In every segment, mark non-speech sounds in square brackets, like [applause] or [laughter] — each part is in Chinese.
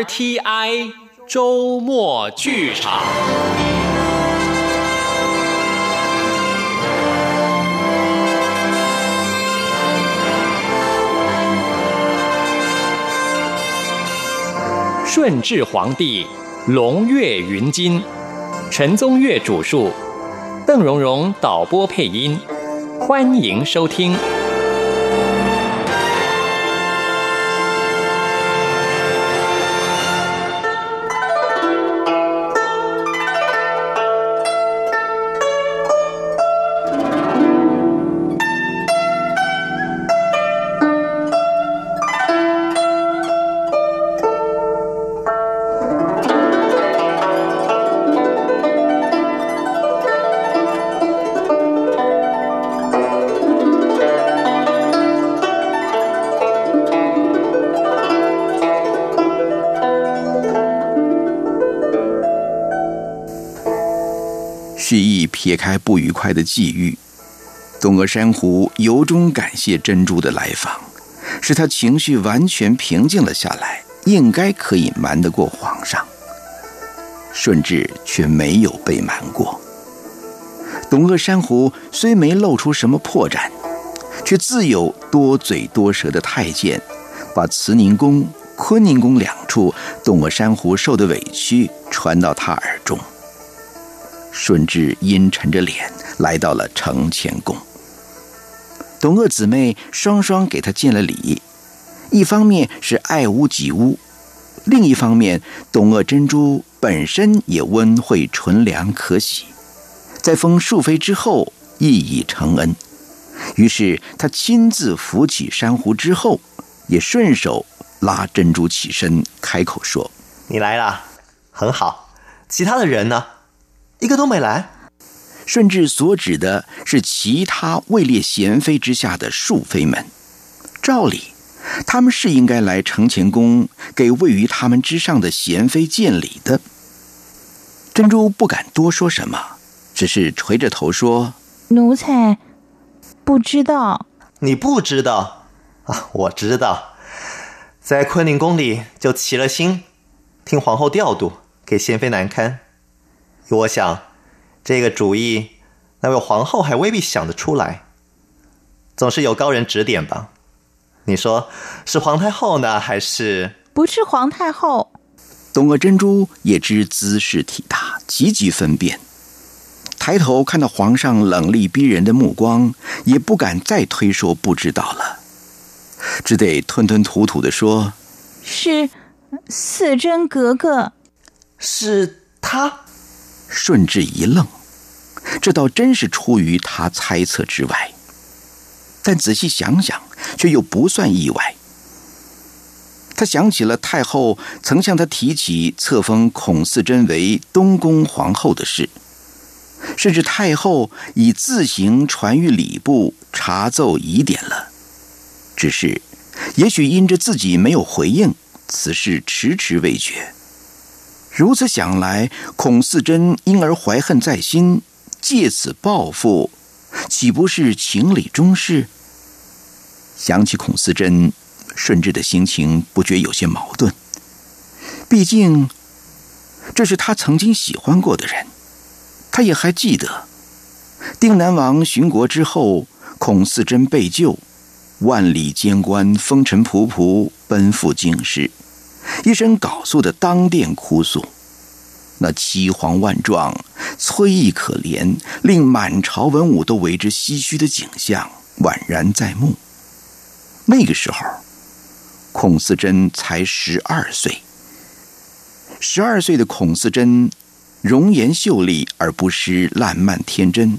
RTI 周末剧场。顺治皇帝龙跃云津，陈宗岳主述，邓荣荣导播配音，欢迎收听。撇开不愉快的际遇，东阿珊瑚由衷感谢珍珠的来访，使他情绪完全平静了下来，应该可以瞒得过皇上。顺治却没有被瞒过。东阿珊瑚虽没露出什么破绽，却自有多嘴多舌的太监，把慈宁宫、坤宁宫两处东阿珊瑚受的委屈传到他耳。顺治阴沉着脸来到了承乾宫，董鄂姊妹双双给他见了礼，一方面是爱屋及乌，另一方面董鄂珍珠本身也温惠纯良可喜，在封庶妃之后亦已承恩，于是他亲自扶起珊瑚之后，也顺手拉珍珠起身，开口说：“你来了，很好。其他的人呢？”一个都没来。顺治所指的是其他位列贤妃之下的庶妃们。照理，他们是应该来承乾宫给位于他们之上的贤妃见礼的。珍珠不敢多说什么，只是垂着头说：“奴才不知道。”你不知道啊？我知道，在坤宁宫里就齐了心，听皇后调度，给贤妃难堪。我想，这个主意，那位皇后还未必想得出来。总是有高人指点吧？你说是皇太后呢，还是不是皇太后？东阿珍珠也知姿势体大，急急分辨。抬头看到皇上冷厉逼人的目光，也不敢再推说不知道了，只得吞吞吐吐的说：“是四珍格格，是他。”顺治一愣，这倒真是出于他猜测之外。但仔细想想，却又不算意外。他想起了太后曾向他提起册封孔四贞为东宫皇后的事，甚至太后已自行传谕礼部查奏疑点了。只是，也许因着自己没有回应，此事迟迟未决。如此想来，孔四珍因而怀恨在心，借此报复，岂不是情理中事？想起孔四珍，顺治的心情不觉有些矛盾。毕竟，这是他曾经喜欢过的人，他也还记得，定南王巡国之后，孔四珍被救，万里监官风尘仆仆奔赴京师。一声缟素的当殿哭诉，那凄惶万状、催意可怜，令满朝文武都为之唏嘘的景象宛然在目。那个时候，孔四珍才十二岁。十二岁的孔四珍，容颜秀丽而不失烂漫天真。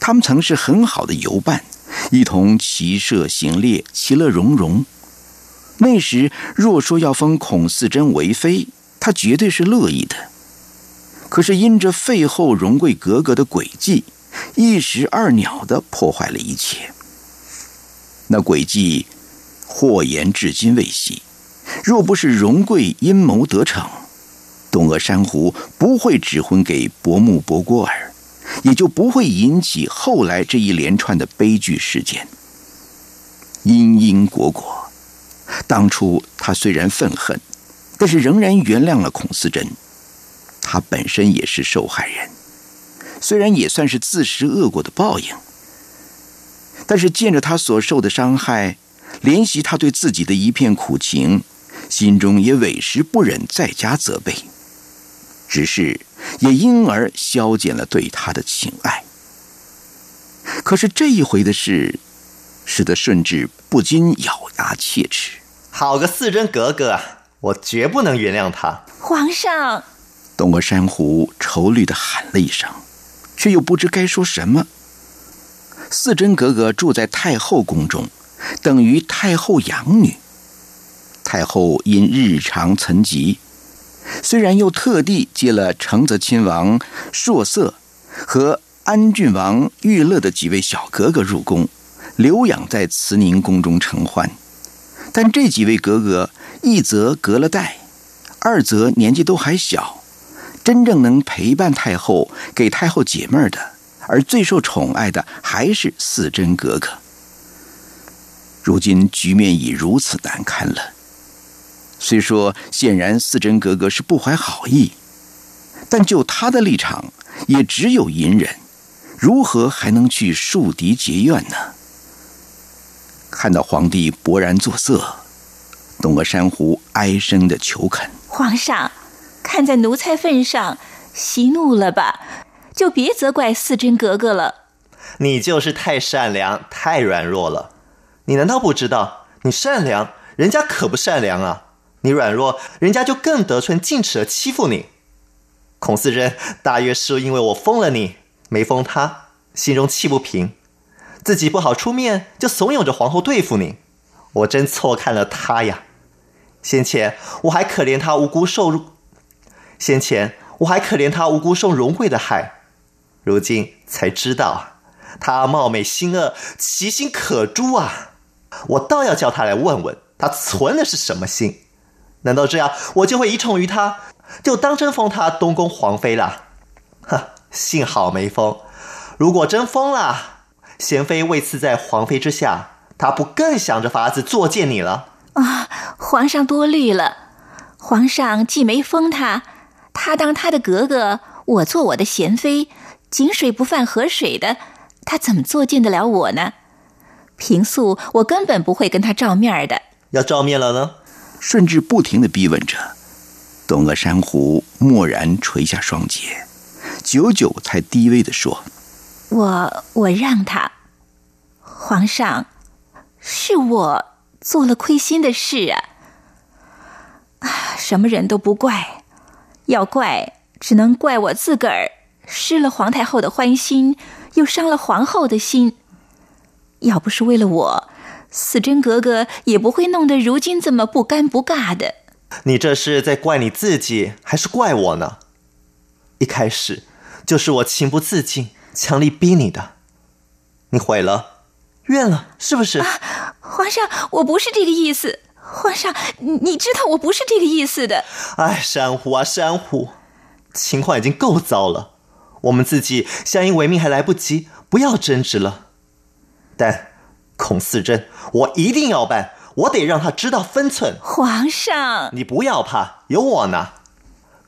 他们曾是很好的游伴，一同骑射行猎，其乐融融。那时若说要封孔四珍为妃，他绝对是乐意的。可是因着废后荣贵格格的诡计，一石二鸟的破坏了一切。那诡计祸延至今未息。若不是荣贵阴谋得逞，东阿珊瑚不会指婚给伯木伯郭儿，也就不会引起后来这一连串的悲剧事件。因因果果。当初他虽然愤恨，但是仍然原谅了孔思珍。他本身也是受害人，虽然也算是自食恶果的报应，但是见着他所受的伤害，怜惜他对自己的一片苦情，心中也委实不忍再加责备，只是也因而消减了对他的情爱。可是这一回的事，使得顺治不禁咬牙切齿。好个四真格格啊！我绝不能原谅他。皇上，东阿珊瑚愁虑的喊了一声，却又不知该说什么。四真格格住在太后宫中，等于太后养女。太后因日常岑疾，虽然又特地接了承泽亲王硕色和。安郡王玉乐的几位小格格入宫，留养在慈宁宫中承欢。但这几位格格，一则隔了代，二则年纪都还小，真正能陪伴太后、给太后解闷的，而最受宠爱的还是四真格格。如今局面已如此难堪了。虽说显然四真格格是不怀好意，但就他的立场，也只有隐忍。如何还能去树敌结怨呢？看到皇帝勃然作色，董鄂珊瑚哀声的求恳：“皇上，看在奴才份上，息怒了吧，就别责怪四真格格了。你就是太善良，太软弱了。你难道不知道，你善良，人家可不善良啊；你软弱，人家就更得寸进尺的欺负你。孔四珍大约是因为我封了你。”没封他，心中气不平，自己不好出面，就怂恿着皇后对付你。我真错看了他呀！先前我还可怜他无辜受，先前我还可怜他无辜受荣贵的害，如今才知道他貌美心恶，其心可诛啊！我倒要叫他来问问，他存的是什么心？难道这样我就会遗宠于他，就当真封他东宫皇妃了？哼！幸好没封，如果真封了，贤妃位次在皇妃之下，她不更想着法子作践你了？啊，皇上多虑了。皇上既没封她，她当她的格格，我做我的贤妃，井水不犯河水的，她怎么作践得了我呢？平素我根本不会跟她照面的。要照面了呢？顺治不停的逼问着，东阿珊瑚蓦然垂下双睫。久久才低微的说：“我我让他，皇上，是我做了亏心的事啊！啊，[sighs] 什么人都不怪，要怪只能怪我自个儿失了皇太后的欢心，又伤了皇后的心。要不是为了我，四真格格也不会弄得如今这么不尴不尬的。你这是在怪你自己，还是怪我呢？一开始。”就是我情不自禁，强力逼你的，你悔了，怨了，是不是？啊，皇上，我不是这个意思。皇上，你知道我不是这个意思的。哎，珊瑚啊，珊瑚，情况已经够糟了，我们自己相依为命还来不及，不要争执了。但孔四珍，我一定要办，我得让他知道分寸。皇上，你不要怕，有我呢。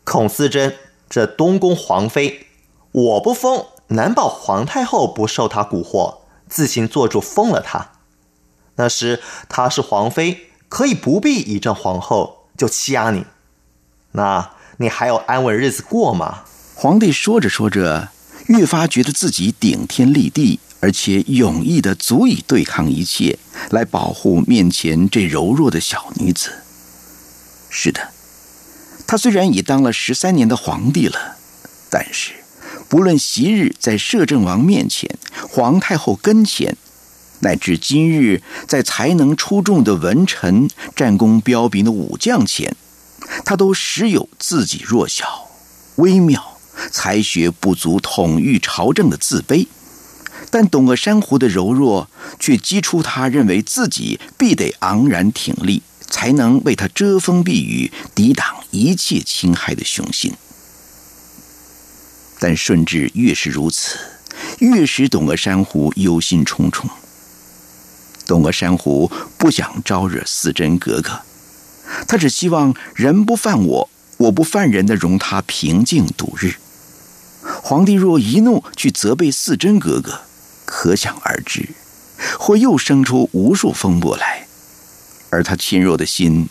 孔四珍，这东宫皇妃。我不封，难保皇太后不受他蛊惑，自行做主封了他。那时她是皇妃，可以不必倚仗皇后就欺压你，那你还有安稳日子过吗？皇帝说着说着，越发觉得自己顶天立地，而且勇毅的足以对抗一切，来保护面前这柔弱的小女子。是的，他虽然已当了十三年的皇帝了，但是。不论昔日在摄政王面前、皇太后跟前，乃至今日在才能出众的文臣、战功彪炳的武将前，他都时有自己弱小、微妙、才学不足统御朝政的自卑。但董鄂珊瑚的柔弱，却激出他认为自己必得昂然挺立，才能为他遮风避雨、抵挡一切侵害的雄心。但顺治越是如此，越使董鄂珊瑚忧心忡忡。董鄂珊瑚不想招惹四真格格，他只希望人不犯我，我不犯人的容他平静度日。皇帝若一怒去责备四真格格，可想而知，会又生出无数风波来。而他亲弱的心，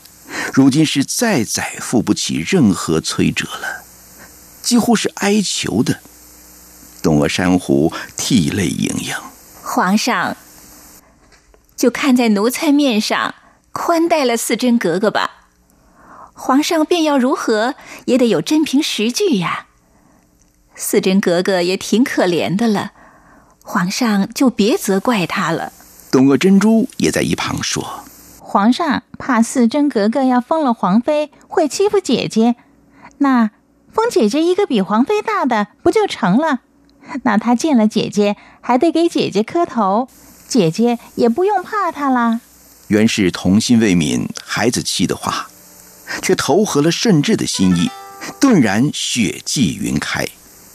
如今是再载负不起任何摧折了，几乎是哀求的。董鄂珊瑚涕泪盈盈。皇上，就看在奴才面上，宽待了四真格格吧。皇上便要如何，也得有真凭实据呀。四真格格也挺可怜的了，皇上就别责怪他了。董鄂珍珠也在一旁说。皇上怕四真格格要封了皇妃，会欺负姐姐。那封姐姐一个比皇妃大的，不就成了？那他见了姐姐，还得给姐姐磕头，姐姐也不用怕他啦。原是童心未泯、孩子气的话，却投合了顺治的心意，顿然血迹云开。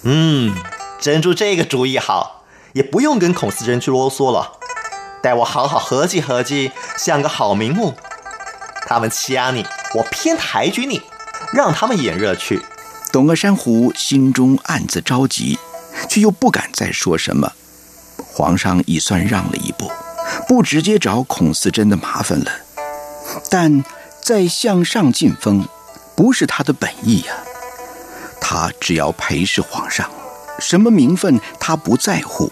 嗯，珍珠这个主意好，也不用跟孔思珍去啰嗦了。待我好好合计合计，想个好名目。他们欺压你，我偏抬举你，让他们眼热去。董鄂珊瑚心中暗自着急，却又不敢再说什么。皇上已算让了一步，不直接找孔思珍的麻烦了。但再向上进封，不是他的本意呀。他只要陪侍皇上，什么名分他不在乎。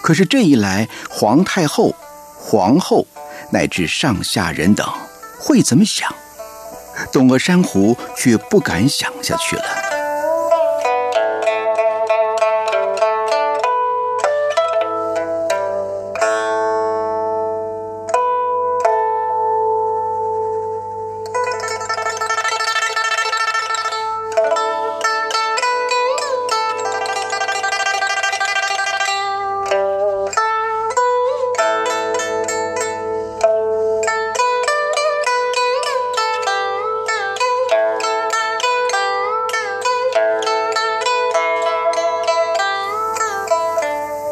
可是这一来，皇太后、皇后乃至上下人等会怎么想？董鄂珊瑚却不敢想下去了。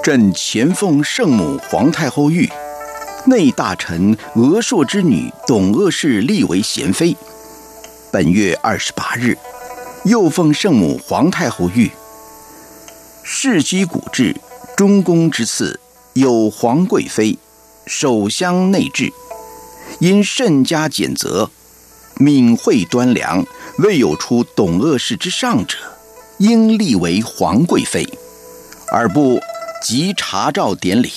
朕前奉圣母皇太后谕，内大臣娥硕之女董鄂氏立为贤妃。本月二十八日，又奉圣母皇太后谕，世居古制中宫之次有皇贵妃，守乡内治，因甚加减责，敏慧端良，未有出董鄂氏之上者，应立为皇贵妃，而不。即查诏典礼，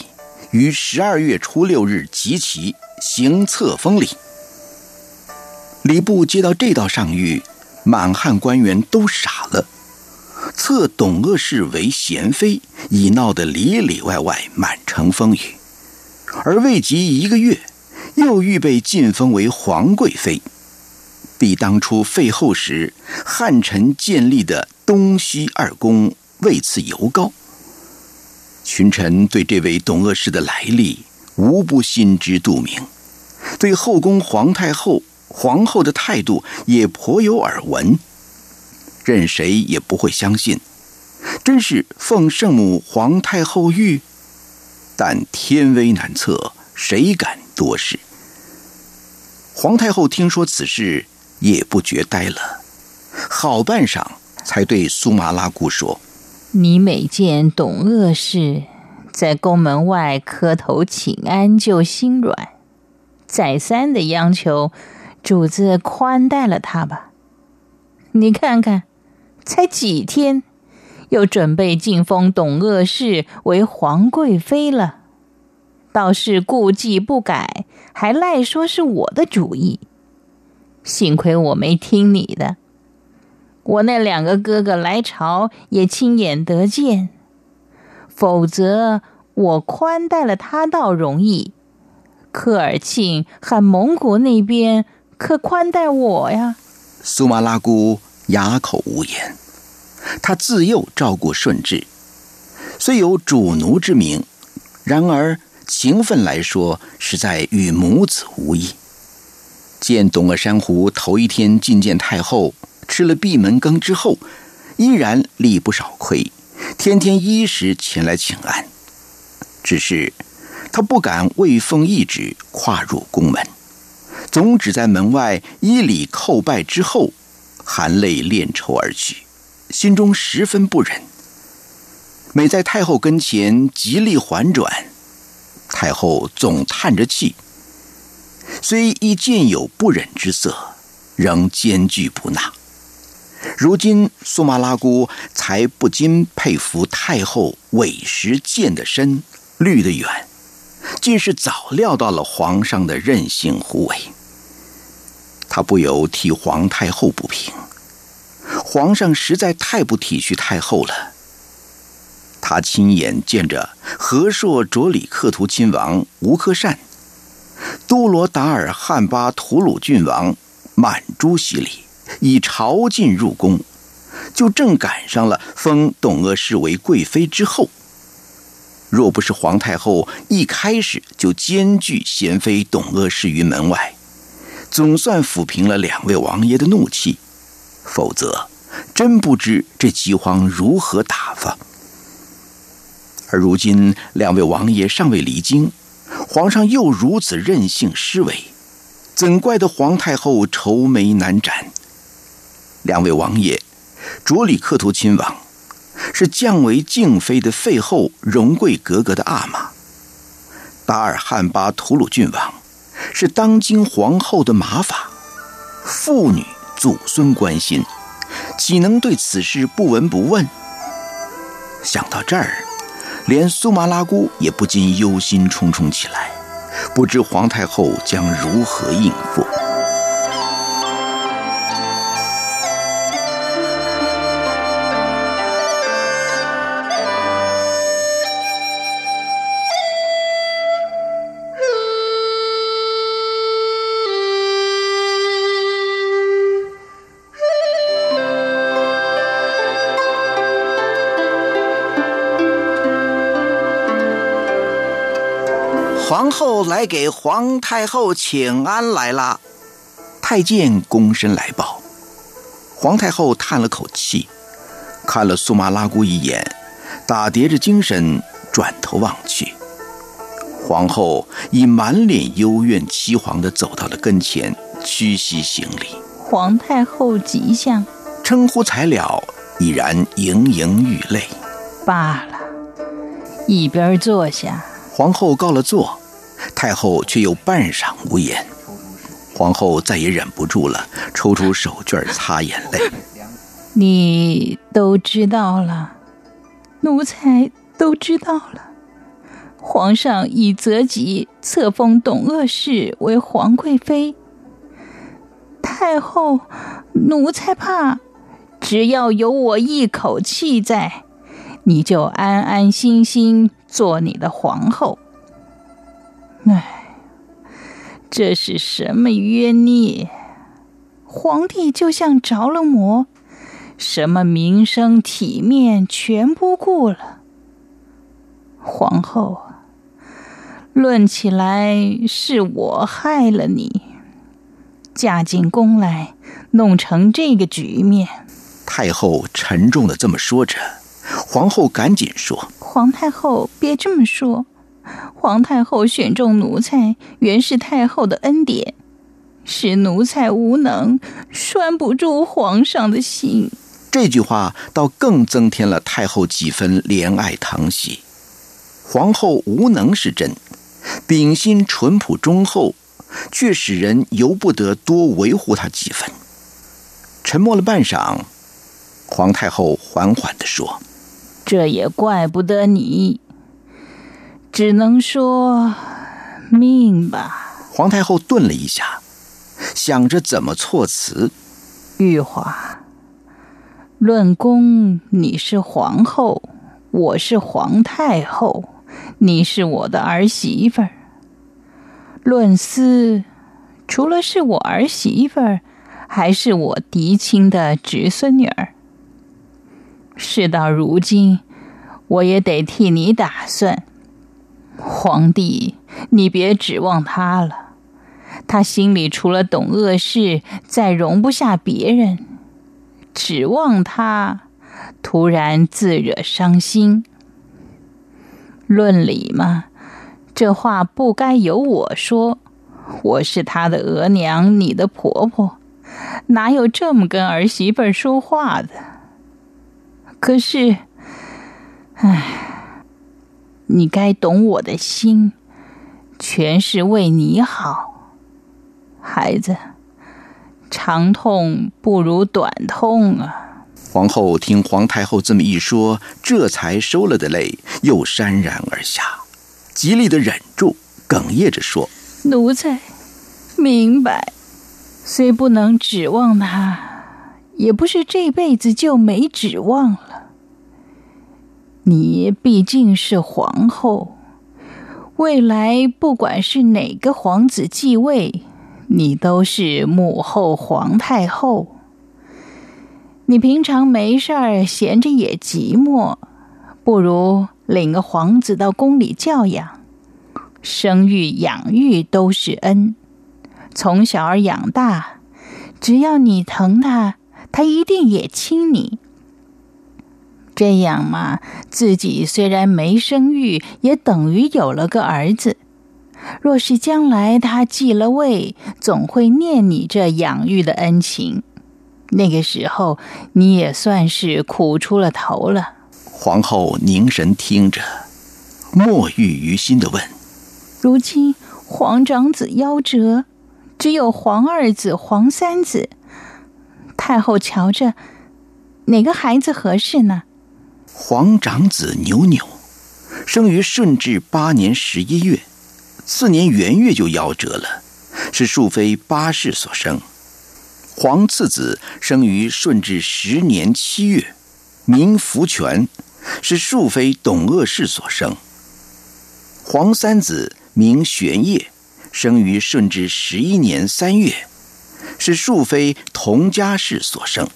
于十二月初六日集齐行册封礼。礼部接到这道上谕，满汉官员都傻了。册董鄂氏为贤妃，已闹得里里外外满城风雨，而未及一个月，又预备晋封为皇贵妃，比当初废后时汉臣建立的东西二宫位次尤高。群臣对这位董鄂氏的来历无不心知肚明，对后宫皇太后、皇后的态度也颇有耳闻。任谁也不会相信，真是奉圣母皇太后谕。但天威难测，谁敢多事？皇太后听说此事，也不觉呆了，好半晌才对苏麻拉姑说。你每见董鄂氏在宫门外磕头请安，就心软，再三的央求主子宽待了他吧。你看看，才几天，又准备晋封董鄂氏为皇贵妃了，倒是顾忌不改，还赖说是我的主意。幸亏我没听你的。我那两个哥哥来朝也亲眼得见，否则我宽待了他倒容易，科尔沁和蒙古那边可宽待我呀？苏麻拉姑哑口无言。他自幼照顾顺治，虽有主奴之名，然而情分来说，实在与母子无异。见董鄂珊瑚头一天觐见太后。吃了闭门羹之后，依然立不少亏，天天依时前来请安。只是他不敢未奉懿旨跨入宫门，总只在门外依礼叩拜之后，含泪敛愁而去，心中十分不忍。每在太后跟前极力缓转，太后总叹着气，虽亦见有不忍之色，仍坚拒不纳。如今苏麻拉姑才不禁佩服太后委实见得深，虑得远，竟是早料到了皇上的任性胡为。他不由替皇太后不平，皇上实在太不体恤太后了。他亲眼见着和硕卓里克图亲王吴克善、都罗达尔汉巴图鲁郡王满珠洗礼，以朝觐入宫，就正赶上了封董鄂氏为贵妃之后。若不是皇太后一开始就监拒贤妃董鄂氏于门外，总算抚平了两位王爷的怒气，否则真不知这饥荒如何打发。而如今两位王爷尚未离京，皇上又如此任性施为，怎怪得皇太后愁眉难展？两位王爷，卓里克图亲王是降为静妃的废后荣贵格格的阿玛，达尔汉巴图鲁郡王是当今皇后的马法，父女祖孙关心，岂能对此事不闻不问？想到这儿。连苏麻拉姑也不禁忧心忡忡起来，不知皇太后将如何应付。皇后来给皇太后请安来了，太监躬身来报。皇太后叹了口气，看了苏麻拉姑一眼，打叠着精神转头望去。皇后已满脸幽怨凄惶地走到了跟前，屈膝行礼。皇太后吉祥，称呼才了，已然盈盈欲泪。罢了，一边坐下。皇后告了座，太后却又半晌无言。皇后再也忍不住了，抽出手绢擦眼泪。你都知道了，奴才都知道了。皇上已择吉册封董鄂氏为皇贵妃。太后，奴才怕，只要有我一口气在，你就安安心心。做你的皇后，唉，这是什么冤孽？皇帝就像着了魔，什么名声体面全不顾了。皇后，论起来是我害了你，嫁进宫来弄成这个局面。太后沉重的这么说着。皇后赶紧说：“皇太后别这么说，皇太后选中奴才原是太后的恩典，是奴才无能拴不住皇上的心。”这句话倒更增添了太后几分怜爱疼惜。皇后无能是真，秉心淳朴忠厚，却使人由不得多维护她几分。沉默了半晌，皇太后缓缓地说。这也怪不得你，只能说命吧。皇太后顿了一下，想着怎么措辞。玉华，论功你是皇后，我是皇太后，你是我的儿媳妇儿。论私，除了是我儿媳妇儿，还是我嫡亲的侄孙女儿。事到如今，我也得替你打算。皇帝，你别指望他了，他心里除了懂恶事，再容不下别人。指望他，突然自惹伤心。论理嘛，这话不该由我说，我是他的额娘，你的婆婆，哪有这么跟儿媳妇说话的？可是，唉，你该懂我的心，全是为你好，孩子。长痛不如短痛啊！皇后听皇太后这么一说，这才收了的泪，又潸然而下，极力的忍住，哽咽着说：“奴才明白，虽不能指望他，也不是这辈子就没指望了。你毕竟是皇后，未来不管是哪个皇子继位。”你都是母后皇太后，你平常没事儿闲着也寂寞，不如领个皇子到宫里教养，生育养育都是恩，从小儿养大，只要你疼他，他一定也亲你。这样嘛，自己虽然没生育，也等于有了个儿子。若是将来他继了位，总会念你这养育的恩情。那个时候，你也算是苦出了头了。皇后凝神听着，莫郁于心的问：“如今皇长子夭折，只有皇二子、皇三子，太后瞧着哪个孩子合适呢？”皇长子牛牛，生于顺治八年十一月。次年元月就夭折了，是庶妃八世所生。皇次子生于顺治十年七月，名福全，是庶妃董鄂氏所生。皇三子名玄烨，生于顺治十一年三月，是庶妃佟佳氏所生。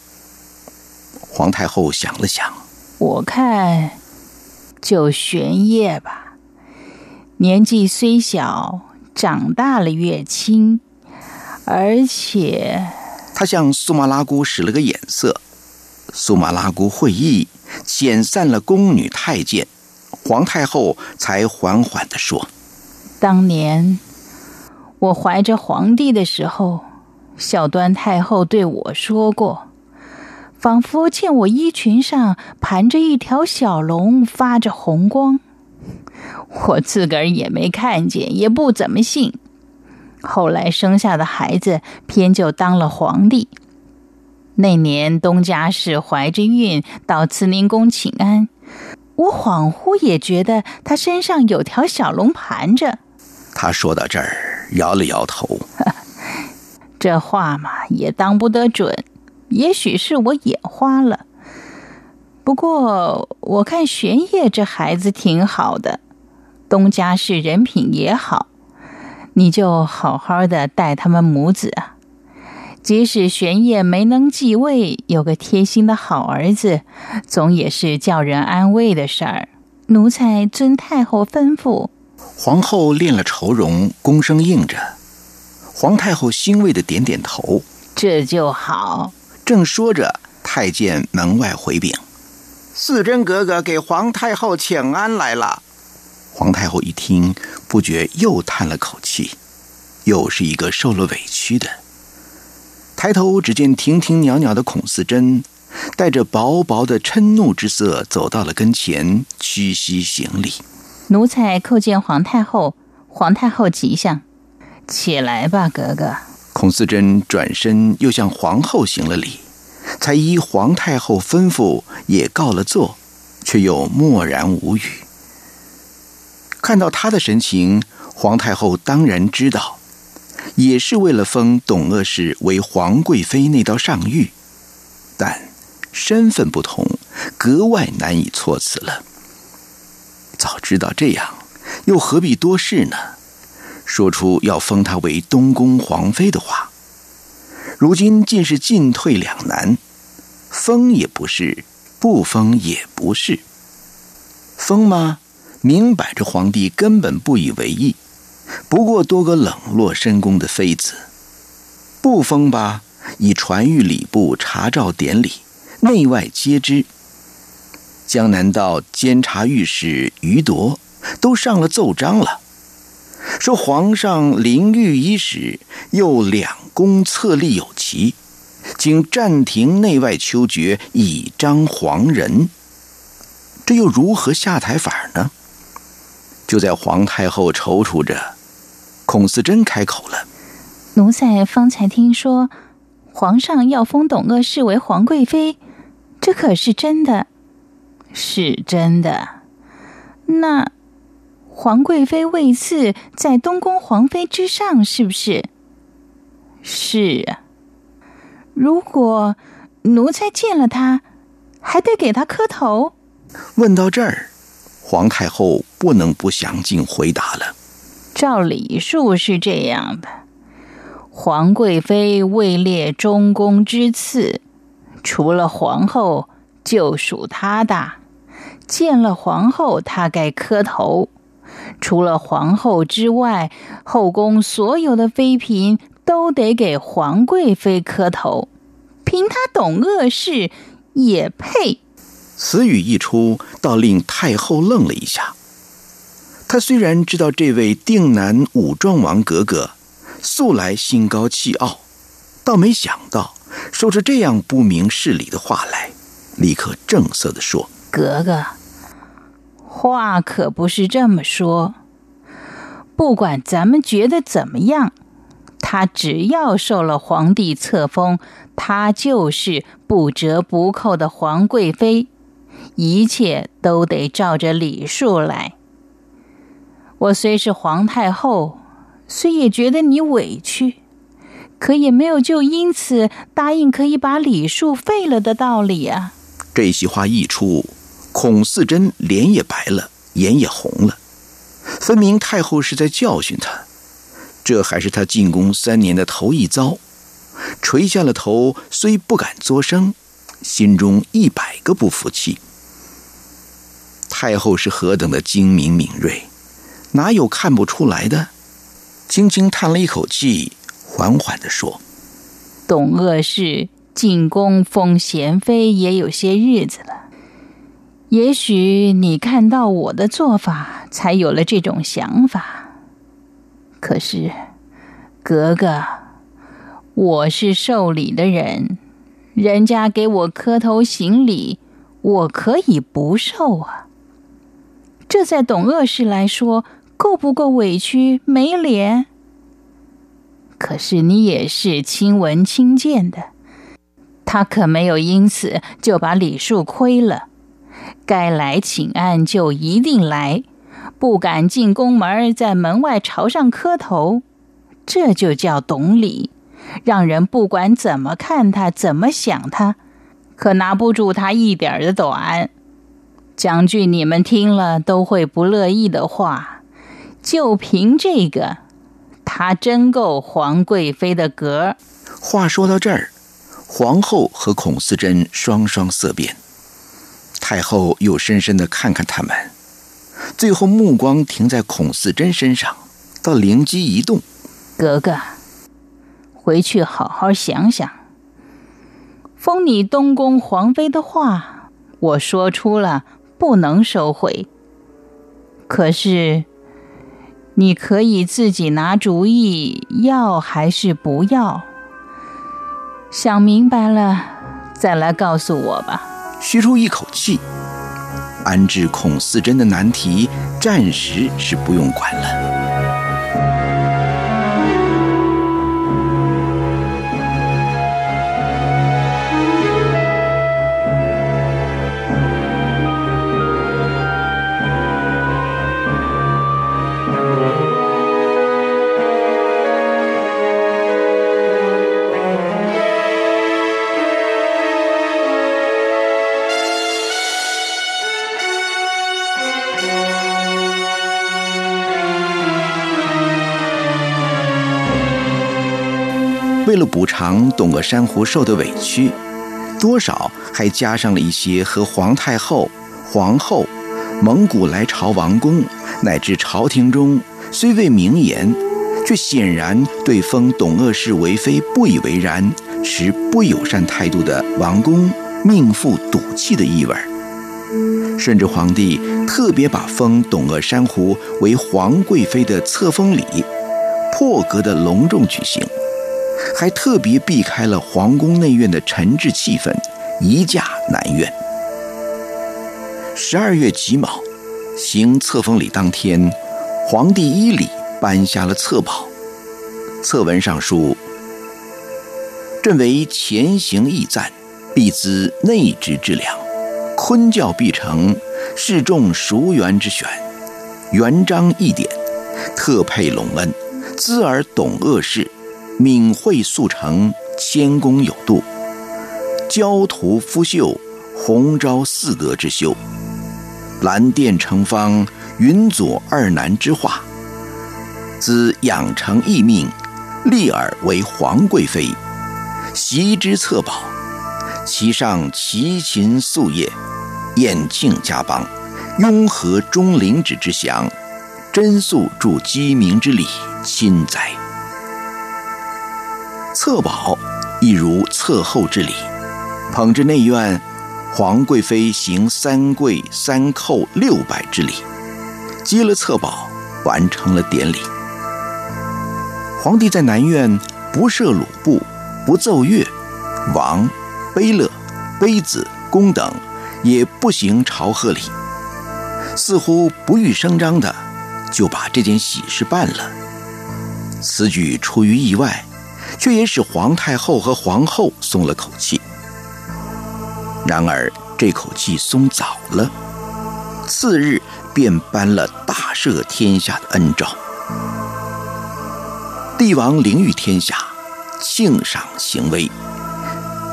皇太后想了想，我看就玄烨吧。年纪虽小，长大了越亲，而且他向苏麻拉姑使了个眼色，苏麻拉姑会意，遣散了宫女太监，皇太后才缓缓的说：“当年我怀着皇帝的时候，孝端太后对我说过，仿佛见我衣裙上盘着一条小龙，发着红光。”我自个儿也没看见，也不怎么信。后来生下的孩子偏就当了皇帝。那年东家氏怀着孕到慈宁宫请安，我恍惚也觉得他身上有条小龙盘着。他说到这儿，摇了摇头。[laughs] 这话嘛，也当不得准，也许是我眼花了。不过我看玄烨这孩子挺好的。东家是人品也好，你就好好的待他们母子啊。即使玄烨没能继位，有个贴心的好儿子，总也是叫人安慰的事儿。奴才遵太后吩咐。皇后练了愁容，躬声应着。皇太后欣慰的点点头，这就好。正说着，太监门外回禀：“四珍格格给皇太后请安来了。”皇太后一听，不觉又叹了口气，又是一个受了委屈的。抬头只见亭亭袅袅的孔四珍，带着薄薄的嗔怒之色走到了跟前，屈膝行礼。奴才叩见皇太后，皇太后吉祥，起来吧，格格。孔四贞转身又向皇后行了礼，才依皇太后吩咐也告了座，却又默然无语。看到他的神情，皇太后当然知道，也是为了封董鄂氏为皇贵妃那道上谕，但身份不同，格外难以措辞了。早知道这样，又何必多事呢？说出要封她为东宫皇妃的话，如今竟是进退两难，封也不是，不封也不是，封吗？明摆着，皇帝根本不以为意，不过多个冷落深宫的妃子，不封吧，已传谕礼部查照典礼，内外皆知。江南道监察御史余铎都上了奏章了，说皇上临御伊始，又两宫册立有齐，经暂停内外秋决，以彰皇仁。这又如何下台法呢？就在皇太后踌躇着，孔思珍开口了：“奴才方才听说，皇上要封董鄂氏为皇贵妃，这可是真的？是真的？那皇贵妃位次在东宫皇妃之上，是不是？是啊。如果奴才见了她，还得给她磕头。”问到这儿，皇太后不能不详尽回答了。照礼数是这样的：皇贵妃位列中宫之次，除了皇后，就属她的。见了皇后，她该磕头；除了皇后之外，后宫所有的妃嫔都得给皇贵妃磕头。凭她懂恶事，也配。此语一出，倒令太后愣了一下。她虽然知道这位定南武庄王格格素来心高气傲，倒没想到说出这样不明事理的话来，立刻正色地说：“格格，话可不是这么说。不管咱们觉得怎么样，她只要受了皇帝册封，她就是不折不扣的皇贵妃。”一切都得照着礼数来。我虽是皇太后，虽也觉得你委屈，可也没有就因此答应可以把礼数废了的道理啊。这席话一出，孔四贞脸也白了，眼也红了，分明太后是在教训他。这还是他进宫三年的头一遭，垂下了头，虽不敢作声，心中一百个不服气。太后是何等的精明敏锐，哪有看不出来的？轻轻叹了一口气，缓缓地说：“董鄂氏进宫封贤妃也有些日子了，也许你看到我的做法，才有了这种想法。可是，格格，我是受礼的人，人家给我磕头行礼，我可以不受啊。”这在董鄂氏来说，够不够委屈、没脸？可是你也是亲闻亲见的，他可没有因此就把礼数亏了。该来请安就一定来，不敢进宫门，在门外朝上磕头，这就叫懂礼，让人不管怎么看他、怎么想他，可拿不住他一点的短。讲句你们听了都会不乐意的话，就凭这个，他真够皇贵妃的格。话说到这儿，皇后和孔思贞双双色变，太后又深深的看看他们，最后目光停在孔思珍身上，倒灵机一动：“格格，回去好好想想，封你东宫皇妃的话，我说出了。”不能收回。可是，你可以自己拿主意，要还是不要？想明白了再来告诉我吧。吁出一口气，安置孔四珍的难题，暂时是不用管了。为了补偿董鄂珊瑚受的委屈，多少还加上了一些和皇太后、皇后、蒙古来朝王公乃至朝廷中虽未明言，却显然对封董鄂氏为妃不以为然、持不友善态度的王公命妇赌气的意味顺治皇帝特别把封董鄂珊瑚为皇贵妃的册封礼破格的隆重举行，还特别避开了皇宫内院的沉滞气氛，移驾南院。十二月己卯，行册封礼当天，皇帝依礼颁下了册宝，册文上书：“朕为前行驿站，必资内职之良。”坤教必成，示众熟元之选，元章一典，特配隆恩，兹尔董鄂氏，敏慧速成，谦恭有度，焦涂夫秀，红昭四德之修，蓝靛成方，云左二南之化，兹养成义命，立尔为皇贵妃，袭之册宝，其上齐秦素叶。宴庆家邦，雍和中陵旨之祥，真肃助鸡鸣之礼，亲哉！册宝亦如册后之礼，捧至内院，皇贵妃行三跪三叩六拜之礼，接了册宝，完成了典礼。皇帝在南院不设鲁布，不奏乐，王、卑乐、卑子、公等。也不行朝贺礼，似乎不欲声张的，就把这件喜事办了。此举出于意外，却也使皇太后和皇后松了口气。然而这口气松早了，次日便颁了大赦天下的恩诏。帝王凌御天下，庆赏行威，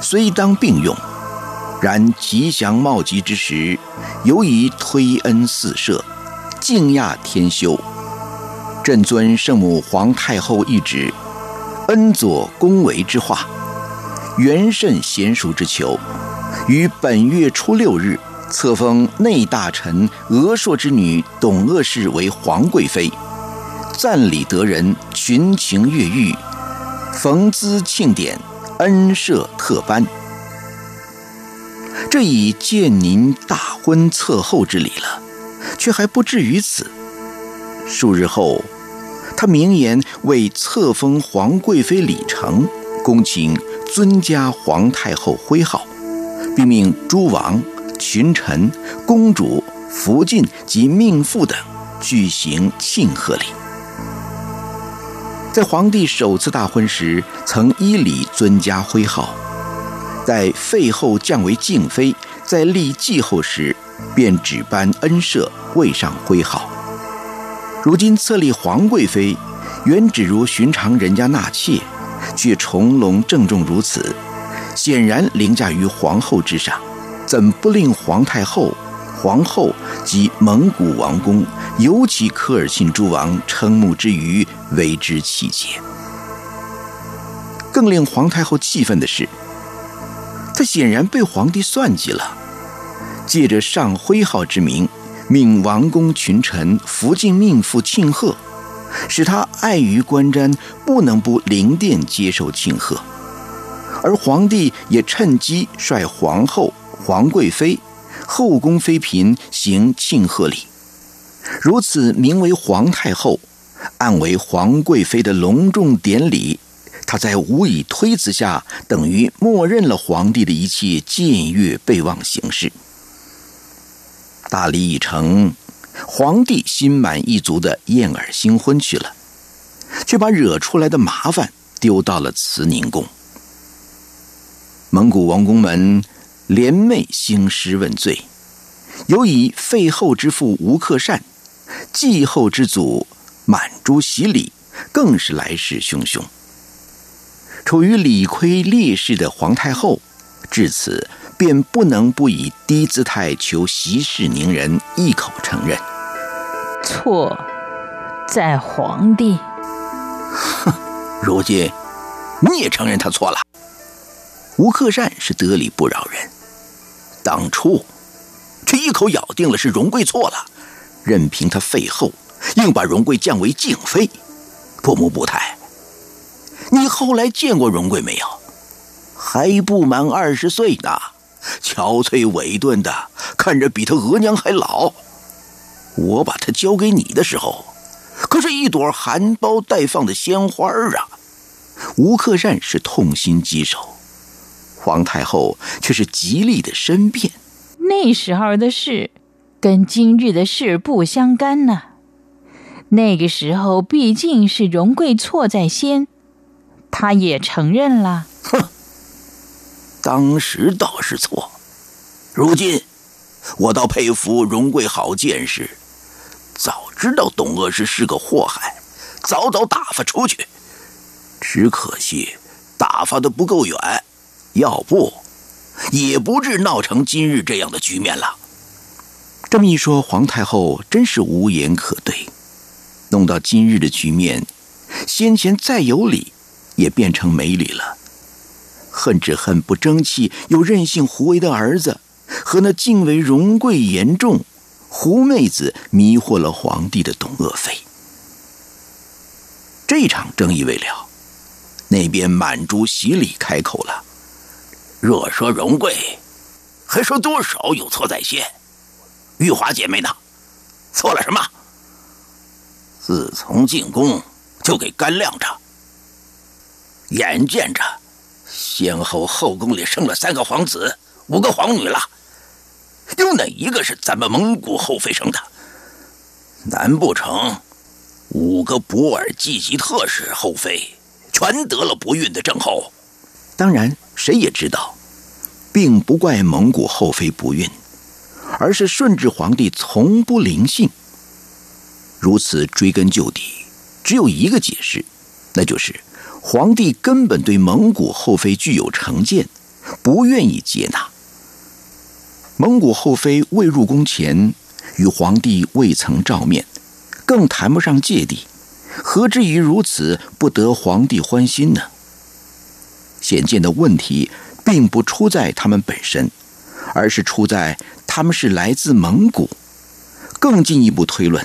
虽当并用。然吉祥茂吉之时，尤以推恩四射，敬亚天修。朕尊圣母皇太后懿旨，恩佐恭维之化，元甚贤淑之求，于本月初六日册封内大臣娥硕之女董鄂氏为皇贵妃，赞礼得人，群情悦誉，逢资庆典，恩赦特颁。这已见您大婚册后之礼了，却还不至于此。数日后，他明言为册封皇贵妃李成，恭请尊加皇太后徽号，并命诸王、群臣、公主、福晋及命妇等举行庆贺礼。在皇帝首次大婚时，曾依礼尊加徽号。在废后降为敬妃，在立继后时，便只颁恩赦，未上徽号。如今册立皇贵妃，原只如寻常人家纳妾，却重隆郑重如此，显然凌驾于皇后之上，怎不令皇太后、皇后及蒙古王公，尤其科尔沁诸王瞠目之余，为之气结？更令皇太后气愤的是。他显然被皇帝算计了，借着上徽号之名，命王公群臣、福晋命妇庆贺，使他碍于观瞻，不能不临殿接受庆贺。而皇帝也趁机率皇后、皇贵妃、后宫妃嫔行庆贺礼，如此名为皇太后，暗为皇贵妃的隆重典礼。他在无以推辞下，等于默认了皇帝的一切僭越备忘行事。大礼已成，皇帝心满意足的燕尔新婚去了，却把惹出来的麻烦丢到了慈宁宫。蒙古王公们联袂兴师问罪，尤以废后之父吴克善，继后之祖满珠洗礼，更是来势汹汹。处于理亏劣势的皇太后，至此便不能不以低姿态求息事宁人，一口承认错在皇帝。哼，如今你也承认他错了。吴克善是得理不饶人，当初却一口咬定了是荣贵错了，任凭他废后，硬把荣贵降为静妃，不母不太。你后来见过荣贵没有？还不满二十岁呢，憔悴委顿的，看着比他额娘还老。我把他交给你的时候，可是一朵含苞待放的鲜花啊！吴克善是痛心疾首，皇太后却是极力的申辩。那时候的事，跟今日的事不相干呢。那个时候毕竟是荣贵错在先，他也承认了。哼，当时倒是错，如今我倒佩服荣贵好见识，早知道董鄂氏是个祸害，早早打发出去。只可惜打发的不够远，要不也不至闹成今日这样的局面了。这么一说，皇太后真是无言可对。弄到今日的局面，先前再有理，也变成没理了。恨只恨不争气又任性胡为的儿子，和那敬畏荣贵严重、狐妹子迷惑了皇帝的董鄂妃。这场争议未了，那边满珠喜礼开口了：“若说荣贵，还说多少有错在先。玉华姐妹呢？错了什么？”自从进宫，就给干晾着。眼见着，先后后宫里生了三个皇子，五个皇女了，有哪一个是咱们蒙古后妃生的？难不成五个博尔济吉特氏后妃全得了不孕的症候？当然，谁也知道，并不怪蒙古后妃不孕，而是顺治皇帝从不灵性。如此追根究底，只有一个解释，那就是皇帝根本对蒙古后妃具有成见，不愿意接纳。蒙古后妃未入宫前，与皇帝未曾照面，更谈不上芥蒂，何至于如此不得皇帝欢心呢？显见的问题，并不出在他们本身，而是出在他们是来自蒙古。更进一步推论。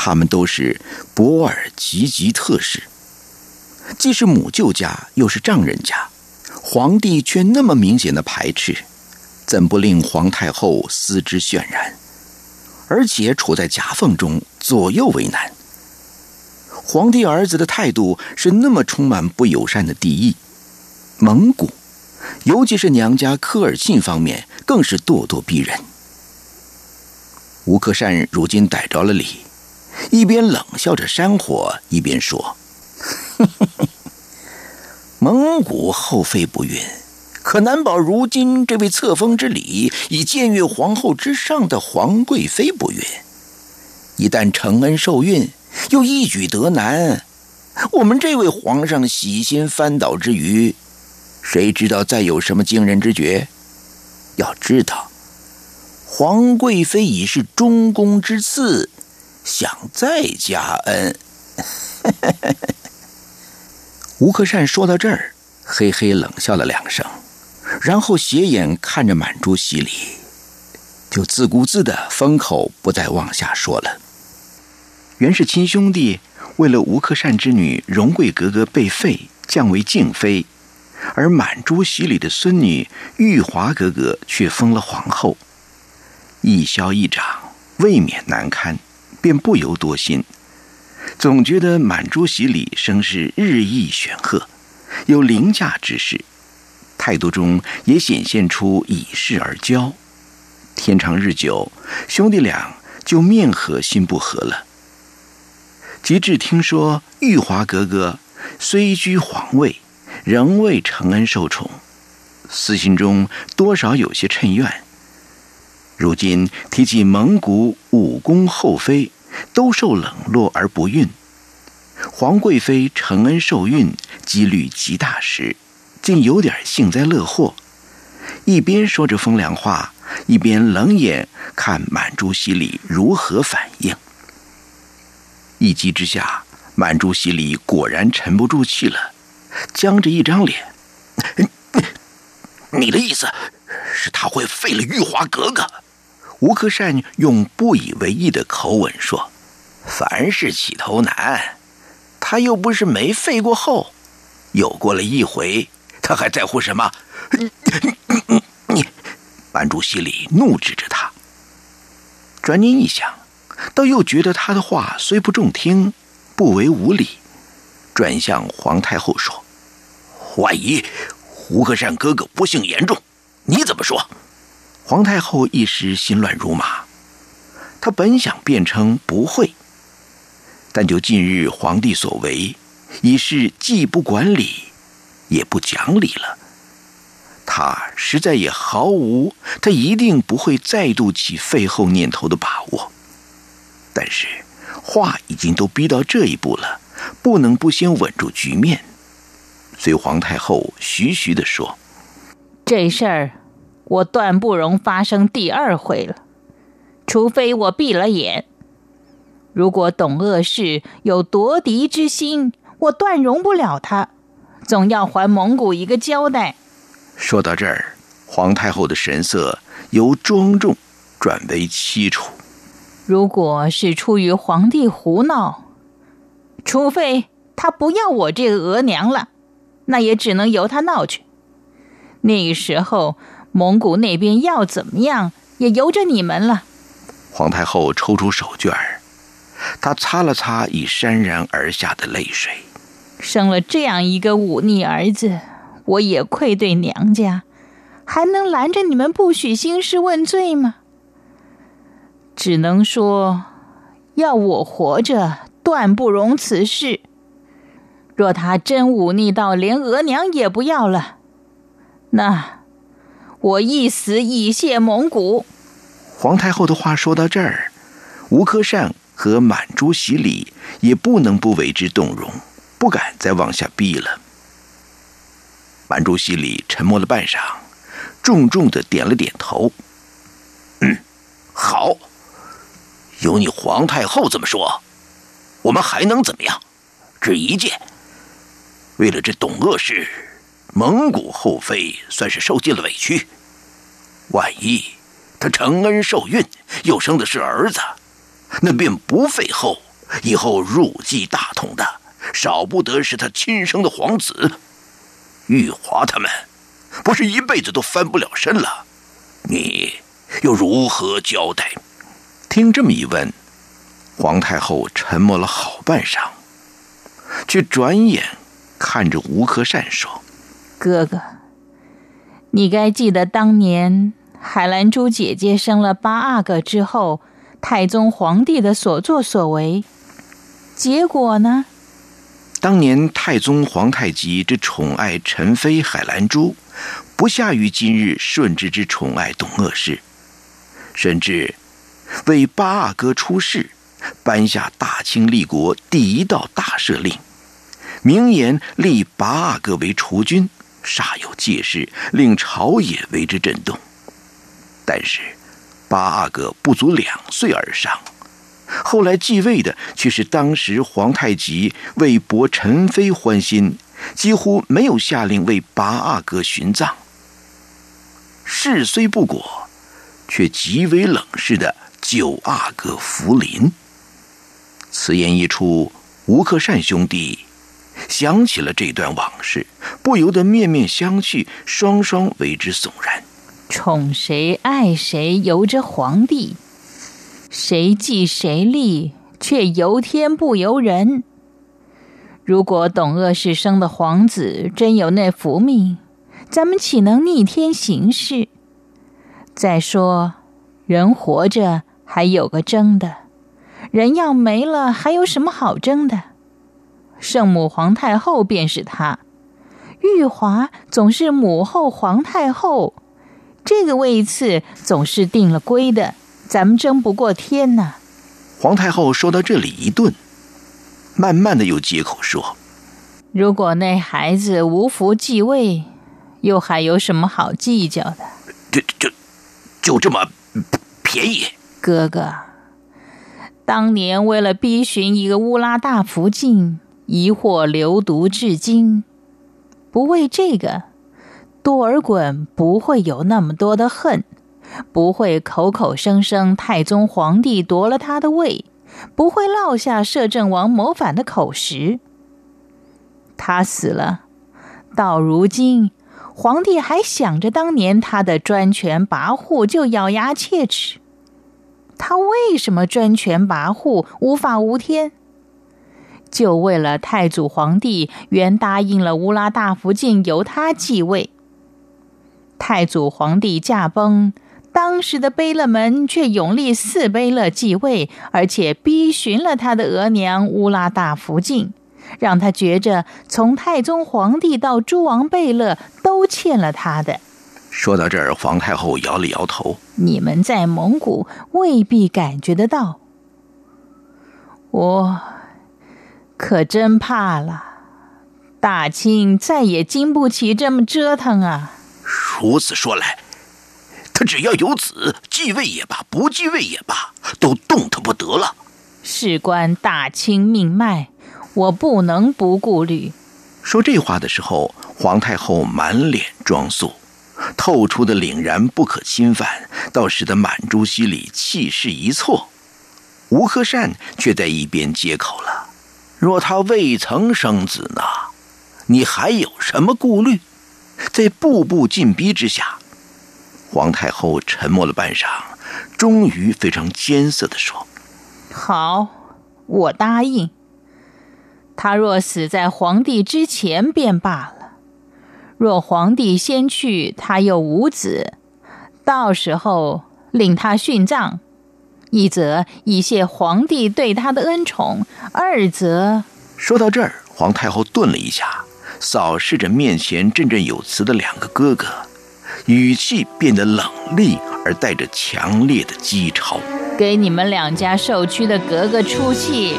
他们都是博尔吉吉特氏，既是母舅家，又是丈人家，皇帝却那么明显的排斥，怎不令皇太后思之渲然？而且处在夹缝中，左右为难。皇帝儿子的态度是那么充满不友善的敌意，蒙古，尤其是娘家科尔沁方面，更是咄咄逼人。吴克善如今逮着了理。一边冷笑着山火，一边说：“ [laughs] 蒙古后妃不孕，可难保如今这位册封之礼以僭越皇后之上的皇贵妃不孕。一旦承恩受孕，又一举得男，我们这位皇上喜心翻倒之余，谁知道再有什么惊人之觉？要知道，皇贵妃已是中宫之次。”想再加恩，[laughs] 吴克善说到这儿，嘿嘿冷笑了两声，然后斜眼看着满珠洗礼，就自顾自的封口，不再往下说了。原是亲兄弟，为了吴克善之女荣贵格格被废，降为静妃，而满珠洗礼的孙女玉华格格却封了皇后，一消一长，未免难堪。便不由多心，总觉得满珠喜礼声势日益显赫，有凌驾之势，态度中也显现出以势而骄。天长日久，兄弟俩就面和心不和了。及至听说玉华格格虽居皇位，仍未承恩受宠，私心中多少有些嗔怨。如今提起蒙古武功后妃，都受冷落而不孕，皇贵妃承恩受孕几率极大时，竟有点幸灾乐祸，一边说着风凉话，一边冷眼看满珠喜礼如何反应。一急之下，满珠喜礼果然沉不住气了，僵着一张脸：“你的意思是他会废了玉华格格？”吴克善用不以为意的口吻说：“凡事起头难，他又不是没废过后，有过了一回，他还在乎什么？”你，满珠心里怒指着他，转念一想，倒又觉得他的话虽不中听，不为无理，转向皇太后说：“万一胡克善哥哥不幸严重，你怎么说？”皇太后一时心乱如麻，她本想辩称不会，但就近日皇帝所为，已是既不管理，也不讲理了。他实在也毫无他一定不会再度起废后念头的把握。但是话已经都逼到这一步了，不能不先稳住局面。随皇太后徐徐的说：“这事儿。”我断不容发生第二回了，除非我闭了眼。如果董鄂氏有夺嫡之心，我断容不了他，总要还蒙古一个交代。说到这儿，皇太后的神色由庄重转为凄楚。如果是出于皇帝胡闹，除非他不要我这个额娘了，那也只能由他闹去。那个时候。蒙古那边要怎么样，也由着你们了。皇太后抽出手绢儿，她擦了擦已潸然而下的泪水。生了这样一个忤逆儿子，我也愧对娘家，还能拦着你们不许兴师问罪吗？只能说，要我活着，断不容此事。若他真忤逆到连额娘也不要了，那……我一死以谢蒙古。皇太后的话说到这儿，吴克善和满珠喜礼也不能不为之动容，不敢再往下逼了。满珠喜礼沉默了半晌，重重的点了点头：“嗯，好，有你皇太后这么说，我们还能怎么样？只一件，为了这董鄂氏。”蒙古后妃算是受尽了委屈，万一她承恩受孕，又生的是儿子，那便不废后，以后入继大统的少不得是她亲生的皇子。玉华他们不是一辈子都翻不了身了，你又如何交代？听这么一问，皇太后沉默了好半晌，却转眼看着吴克善说。哥哥，你该记得当年海兰珠姐姐生了八阿哥之后，太宗皇帝的所作所为。结果呢？当年太宗皇太极之宠爱陈妃海兰珠，不下于今日顺治之宠爱董鄂氏，甚至为八阿哥出世，颁下大清立国第一道大赦令，明言立八阿哥为储君。煞有介事，令朝野为之震动。但是，八阿哥不足两岁而上，后来继位的却是当时皇太极为博陈妃欢心，几乎没有下令为八阿哥殉葬。事虽不果，却极为冷视的九阿哥福临。此言一出，吴克善兄弟。想起了这段往事，不由得面面相觑，双双为之悚然。宠谁爱谁由着皇帝，谁继谁立却由天不由人。如果董鄂氏生的皇子真有那福命，咱们岂能逆天行事？再说，人活着还有个争的，人要没了，还有什么好争的？圣母皇太后便是她，玉华总是母后皇太后，这个位次总是定了规的，咱们争不过天呐。皇太后说到这里一顿，慢慢的又接口说：“如果那孩子无福继位，又还有什么好计较的？就就就这么便宜？哥哥，当年为了逼寻一个乌拉大福晋。”疑惑流毒至今，不为这个，多尔衮不会有那么多的恨，不会口口声声太宗皇帝夺了他的位，不会落下摄政王谋反的口实。他死了，到如今，皇帝还想着当年他的专权跋扈，就咬牙切齿。他为什么专权跋扈、无法无天？就为了太祖皇帝原答应了乌拉大福晋由他继位。太祖皇帝驾崩，当时的贝勒们却永立四贝勒继位，而且逼询了他的额娘乌拉大福晋，让他觉着从太宗皇帝到诸王贝勒都欠了他的。说到这儿，皇太后摇了摇头：“你们在蒙古未必感觉得到，我可真怕了。大清再也经不起这么折腾啊！”如此说来，他只要有子继位也罢，不继位也罢，都动弹不得了。事关大清命脉，我不能不顾虑。说这话的时候，皇太后满脸装肃，透出的凛然不可侵犯，倒使得满珠西里气势一挫。吴克善却在一边接口了：“若他未曾生子呢，你还有什么顾虑？”在步步紧逼之下，皇太后沉默了半晌，终于非常艰涩的说：“好，我答应。他若死在皇帝之前便罢了；若皇帝先去，他又无子，到时候令他殉葬，一则以谢皇帝对他的恩宠，二则……”说到这儿，皇太后顿了一下。扫视着面前振振有词的两个哥哥，语气变得冷厉而带着强烈的讥嘲：“给你们两家受屈的格格出气。”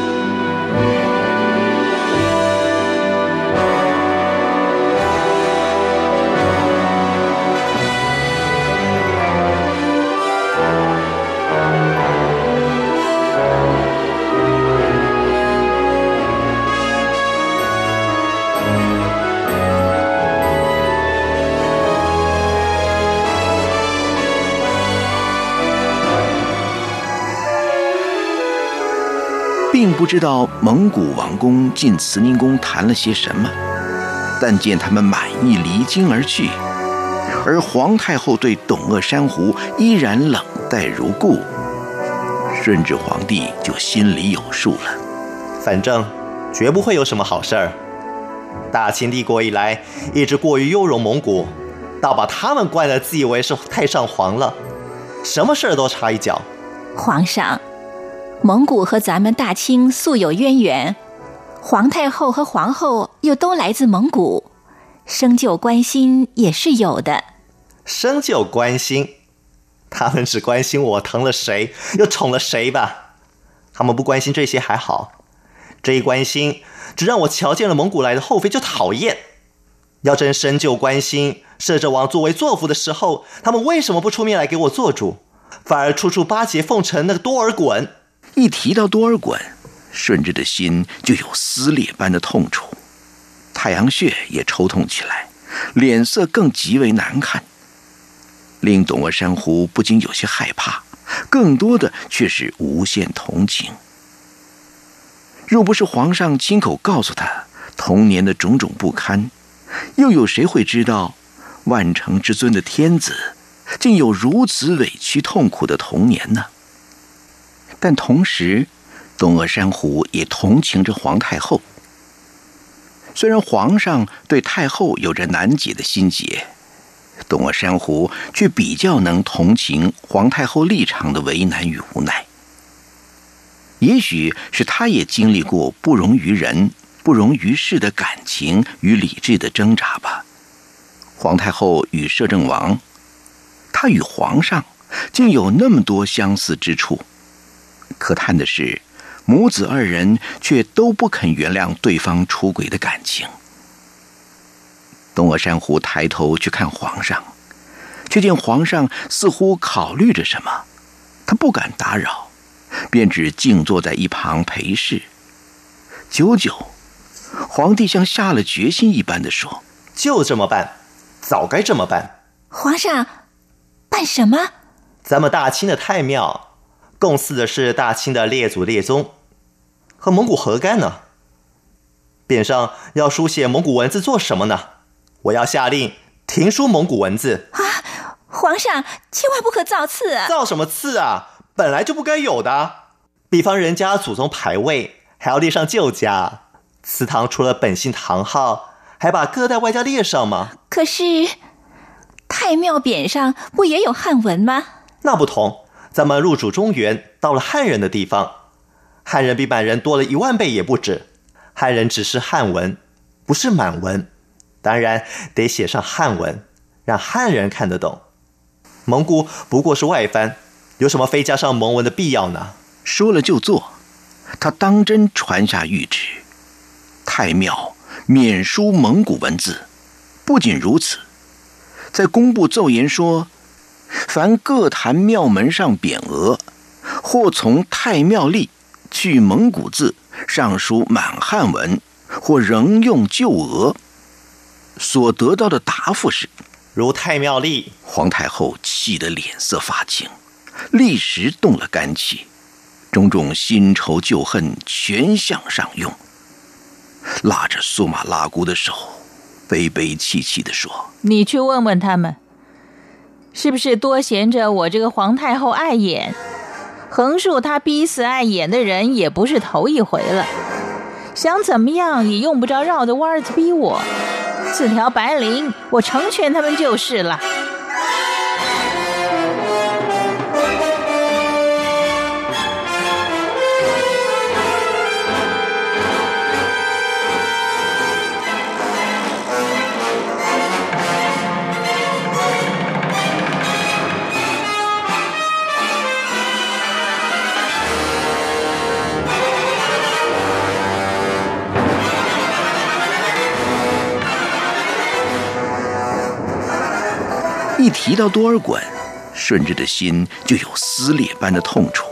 不知道蒙古王公进慈宁宫谈了些什么，但见他们满意离京而去，而皇太后对董鄂珊瑚依然冷淡如故，顺治皇帝就心里有数了。反正绝不会有什么好事儿。大清帝国以来一直过于优容蒙古，倒把他们惯得自以为是太上皇了，什么事儿都插一脚。皇上。蒙古和咱们大清素有渊源，皇太后和皇后又都来自蒙古，生就关心也是有的。生就关心，他们只关心我疼了谁，又宠了谁吧？他们不关心这些还好，这一关心，只让我瞧见了蒙古来的后妃就讨厌。要真深究关心，摄政王作威作福的时候，他们为什么不出面来给我做主，反而处处巴结奉承那个多尔衮？一提到多尔衮，顺治的心就有撕裂般的痛楚，太阳穴也抽痛起来，脸色更极为难看，令董鄂珊瑚不禁有些害怕，更多的却是无限同情。若不是皇上亲口告诉他童年的种种不堪，又有谁会知道万乘之尊的天子竟有如此委屈痛苦的童年呢？但同时，东阿珊瑚也同情着皇太后。虽然皇上对太后有着难解的心结，东阿珊瑚却比较能同情皇太后立场的为难与无奈。也许是他也经历过不容于人、不容于世的感情与理智的挣扎吧。皇太后与摄政王，他与皇上竟有那么多相似之处。可叹的是，母子二人却都不肯原谅对方出轨的感情。东阿山虎抬头去看皇上，却见皇上似乎考虑着什么，他不敢打扰，便只静坐在一旁陪侍。久久，皇帝像下了决心一般的说：“就这么办，早该这么办。”皇上，办什么？咱们大清的太庙。供祀的是大清的列祖列宗，和蒙古何干呢？匾上要书写蒙古文字做什么呢？我要下令停书蒙古文字啊！皇上千万不可造次！啊造什么次啊？本来就不该有的。比方人家祖宗牌位还要列上旧家，祠堂除了本姓堂号，还把各代外家列上吗？可是太庙匾上不也有汉文吗？那不同，咱们入主中原，到了汉人的地方，汉人比满人多了一万倍也不止。汉人只是汉文，不是满文，当然得写上汉文，让汉人看得懂。蒙古不过是外藩，有什么非加上蒙文的必要呢？说了就做，他当真传下谕旨，太庙免书蒙古文字。不仅如此，在公布奏言说，凡各坛庙门上匾额，或从太庙立去蒙古字，上书满汉文，或仍用旧额。所得到的答复是：如太庙立。皇太后气得脸色发青，立时动了肝气。种种新仇旧恨全向上涌，拉着苏玛拉姑的手，悲悲戚戚地说：“你去问问他们，是不是多闲着我这个皇太后碍眼？横竖他逼死碍眼的人也不是头一回了，想怎么样也用不着绕着弯子逼我。四条白绫，我成全他们就是了。”一提到多尔衮，顺治的心就有撕裂般的痛楚，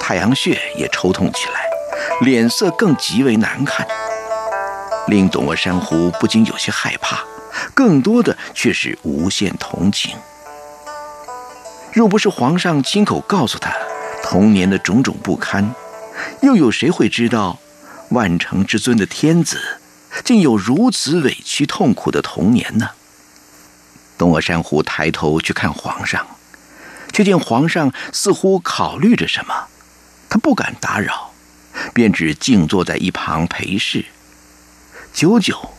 太阳穴也抽痛起来，脸色更极为难看，令董鄂珊瑚不禁有些害怕，更多的却是无限同情。若不是皇上亲口告诉他童年的种种不堪，又有谁会知道万乘之尊的天子竟有如此委屈痛苦的童年呢？东鄂珊瑚抬头去看皇上，却见皇上似乎考虑着什么，他不敢打扰，便只静坐在一旁陪侍。久久，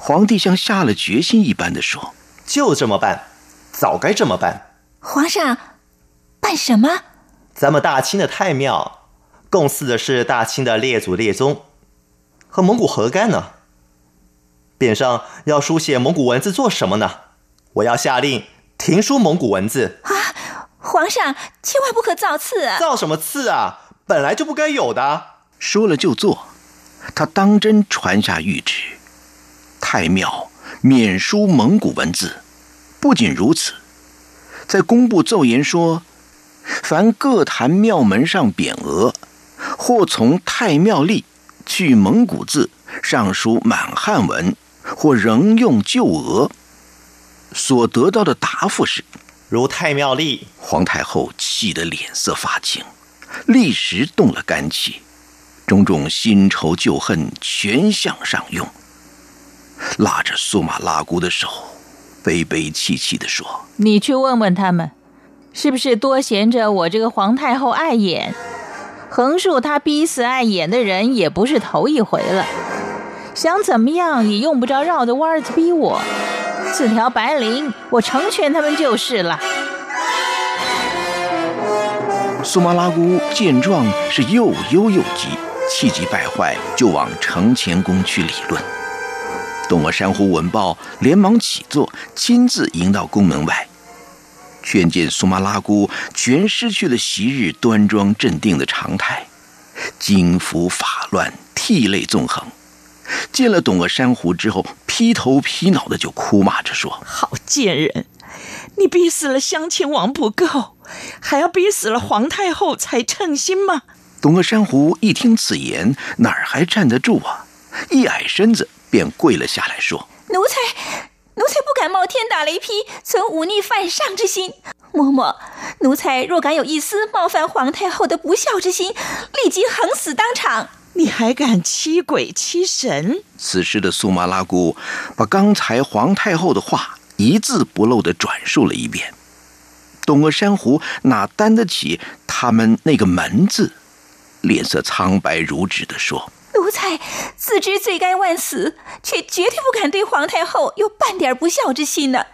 皇帝像下了决心一般的说：“就这么办，早该这么办。”皇上，办什么？咱们大清的太庙，供祀的是大清的列祖列宗，和蒙古何干呢？匾上要书写蒙古文字做什么呢？我要下令停书蒙古文字啊！皇上千万不可造次啊！造什么次啊？本来就不该有的。说了就做，他当真传下谕旨，太庙免书蒙古文字。不仅如此，在公布奏言说，凡各坛庙门上匾额，或从太庙立去蒙古字，上书满汉文，或仍用旧额。所得到的答复是：如太庙立。皇太后气得脸色发青，立时动了肝气，种种新仇旧恨全向上涌，拉着苏玛拉姑的手，悲悲戚戚地说：“你去问问他们，是不是多嫌着我这个皇太后碍眼？横竖他逼死碍眼的人也不是头一回了，想怎么样也用不着绕着弯子逼我。”四条白绫，我成全他们就是了。苏麻拉姑见状是又忧又急，气急败坏，就往承乾宫去理论。东阿珊瑚闻报，连忙起坐，亲自迎到宫门外，劝见苏麻拉姑全失去了昔日端庄镇定的常态，惊服法乱，涕泪纵横。见了董鄂珊瑚之后，劈头劈脑的就哭骂着说：“好贱人！你逼死了襄亲王不够，还要逼死了皇太后才称心吗？”董鄂珊瑚一听此言，哪儿还站得住啊？一矮身子便跪了下来，说：“奴才，奴才不敢冒天打雷劈，存忤逆犯上之心。嬷嬷，奴才若敢有一丝冒犯皇太后的不孝之心，立即横死当场。”你还敢欺鬼欺神？此时的苏麻拉姑把刚才皇太后的话一字不漏的转述了一遍。董鄂珊瑚哪担得起他们那个门字？脸色苍白如纸的说：“奴才自知罪该万死，却绝对不敢对皇太后有半点不孝之心呢。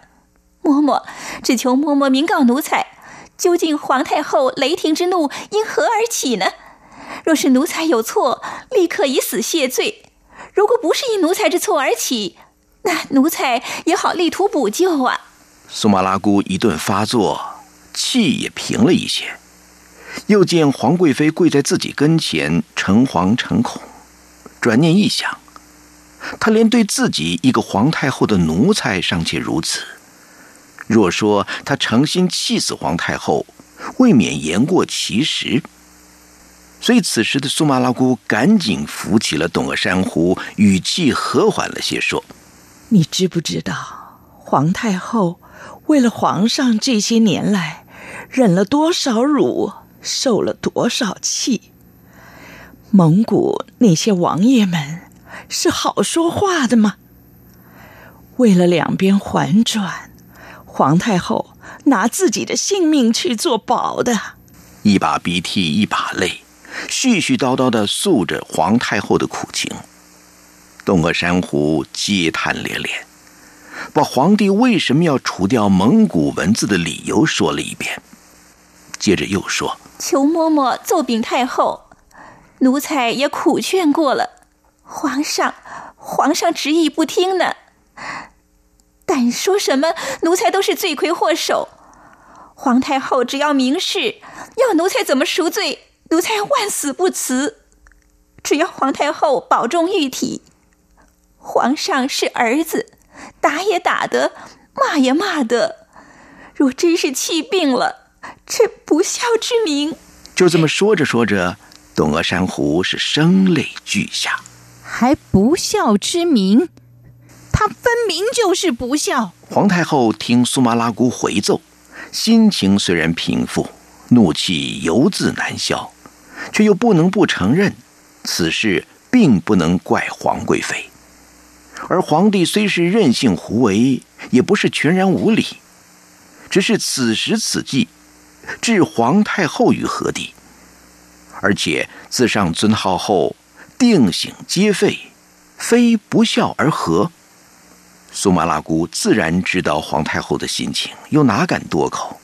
嬷嬷，只求嬷嬷明告奴才，究竟皇太后雷霆之怒因何而起呢？若是奴才有错，立刻以死谢罪；如果不是因奴才之错而起，那奴才也好力图补救啊。”苏麻拉姑一顿发作，气也平了一些。又见皇贵妃跪在自己跟前，诚惶诚恐。转念一想，他连对自己一个皇太后的奴才尚且如此，若说他诚心气死皇太后，未免言过其实。所以此时的苏麻拉姑赶紧扶起了董鄂珊瑚，语气和缓了些，说：“你知不知道，皇太后为了皇上这些年来忍了多少辱？”受了多少气？蒙古那些王爷们是好说话的吗？为了两边缓转，皇太后拿自己的性命去做保的。一把鼻涕一把泪，絮絮叨叨的诉着皇太后的苦情。东鄂珊瑚嗟叹连连，把皇帝为什么要除掉蒙古文字的理由说了一遍，接着又说。求嬷嬷奏禀太后，奴才也苦劝过了，皇上，皇上执意不听呢。但说什么，奴才都是罪魁祸首。皇太后只要明示，要奴才怎么赎罪，奴才万死不辞。只要皇太后保重玉体，皇上是儿子，打也打得，骂也骂得。若真是气病了。这不孝之名，就这么说着说着，董鄂珊瑚是声泪俱下。还不孝之名，他分明就是不孝。皇太后听苏麻拉姑回奏，心情虽然平复，怒气犹自难消，却又不能不承认，此事并不能怪皇贵妃。而皇帝虽是任性胡为，也不是全然无理，只是此时此际。置皇太后于何地？而且自上尊号后，定省皆废，非不孝而何？苏麻拉姑自然知道皇太后的心情，又哪敢多口？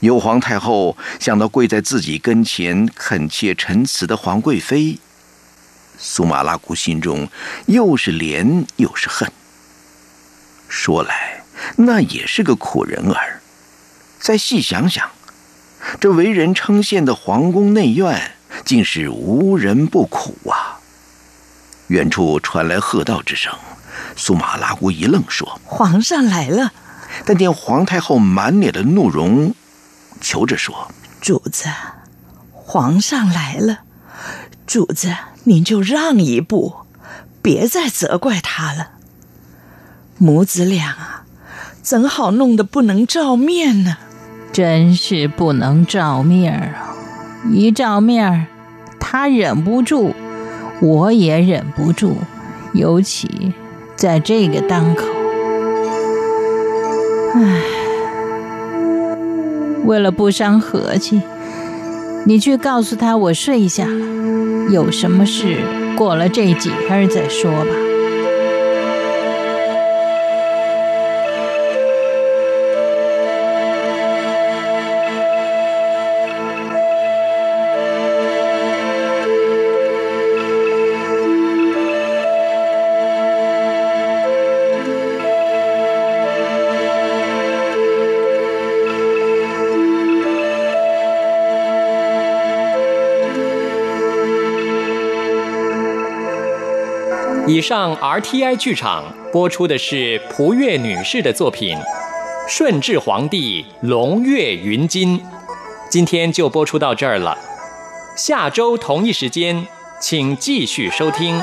有皇太后想到跪在自己跟前恳切陈词的皇贵妃，苏麻拉姑心中又是怜又是恨。说来，那也是个苦人儿。再细想想，这为人称羡的皇宫内院，竟是无人不苦啊！远处传来喝道之声，苏马拉姑一愣，说：“皇上来了。”但见皇太后满脸的怒容，求着说：“主子，皇上来了，主子您就让一步，别再责怪他了。母子俩啊，怎好弄得不能照面呢？”真是不能照面啊！一照面他忍不住，我也忍不住。尤其在这个当口，唉，为了不伤和气，你去告诉他我睡下了，有什么事过了这几天再说吧。上 RTI 剧场播出的是蒲月女士的作品《顺治皇帝龙跃云津》，今天就播出到这儿了。下周同一时间，请继续收听。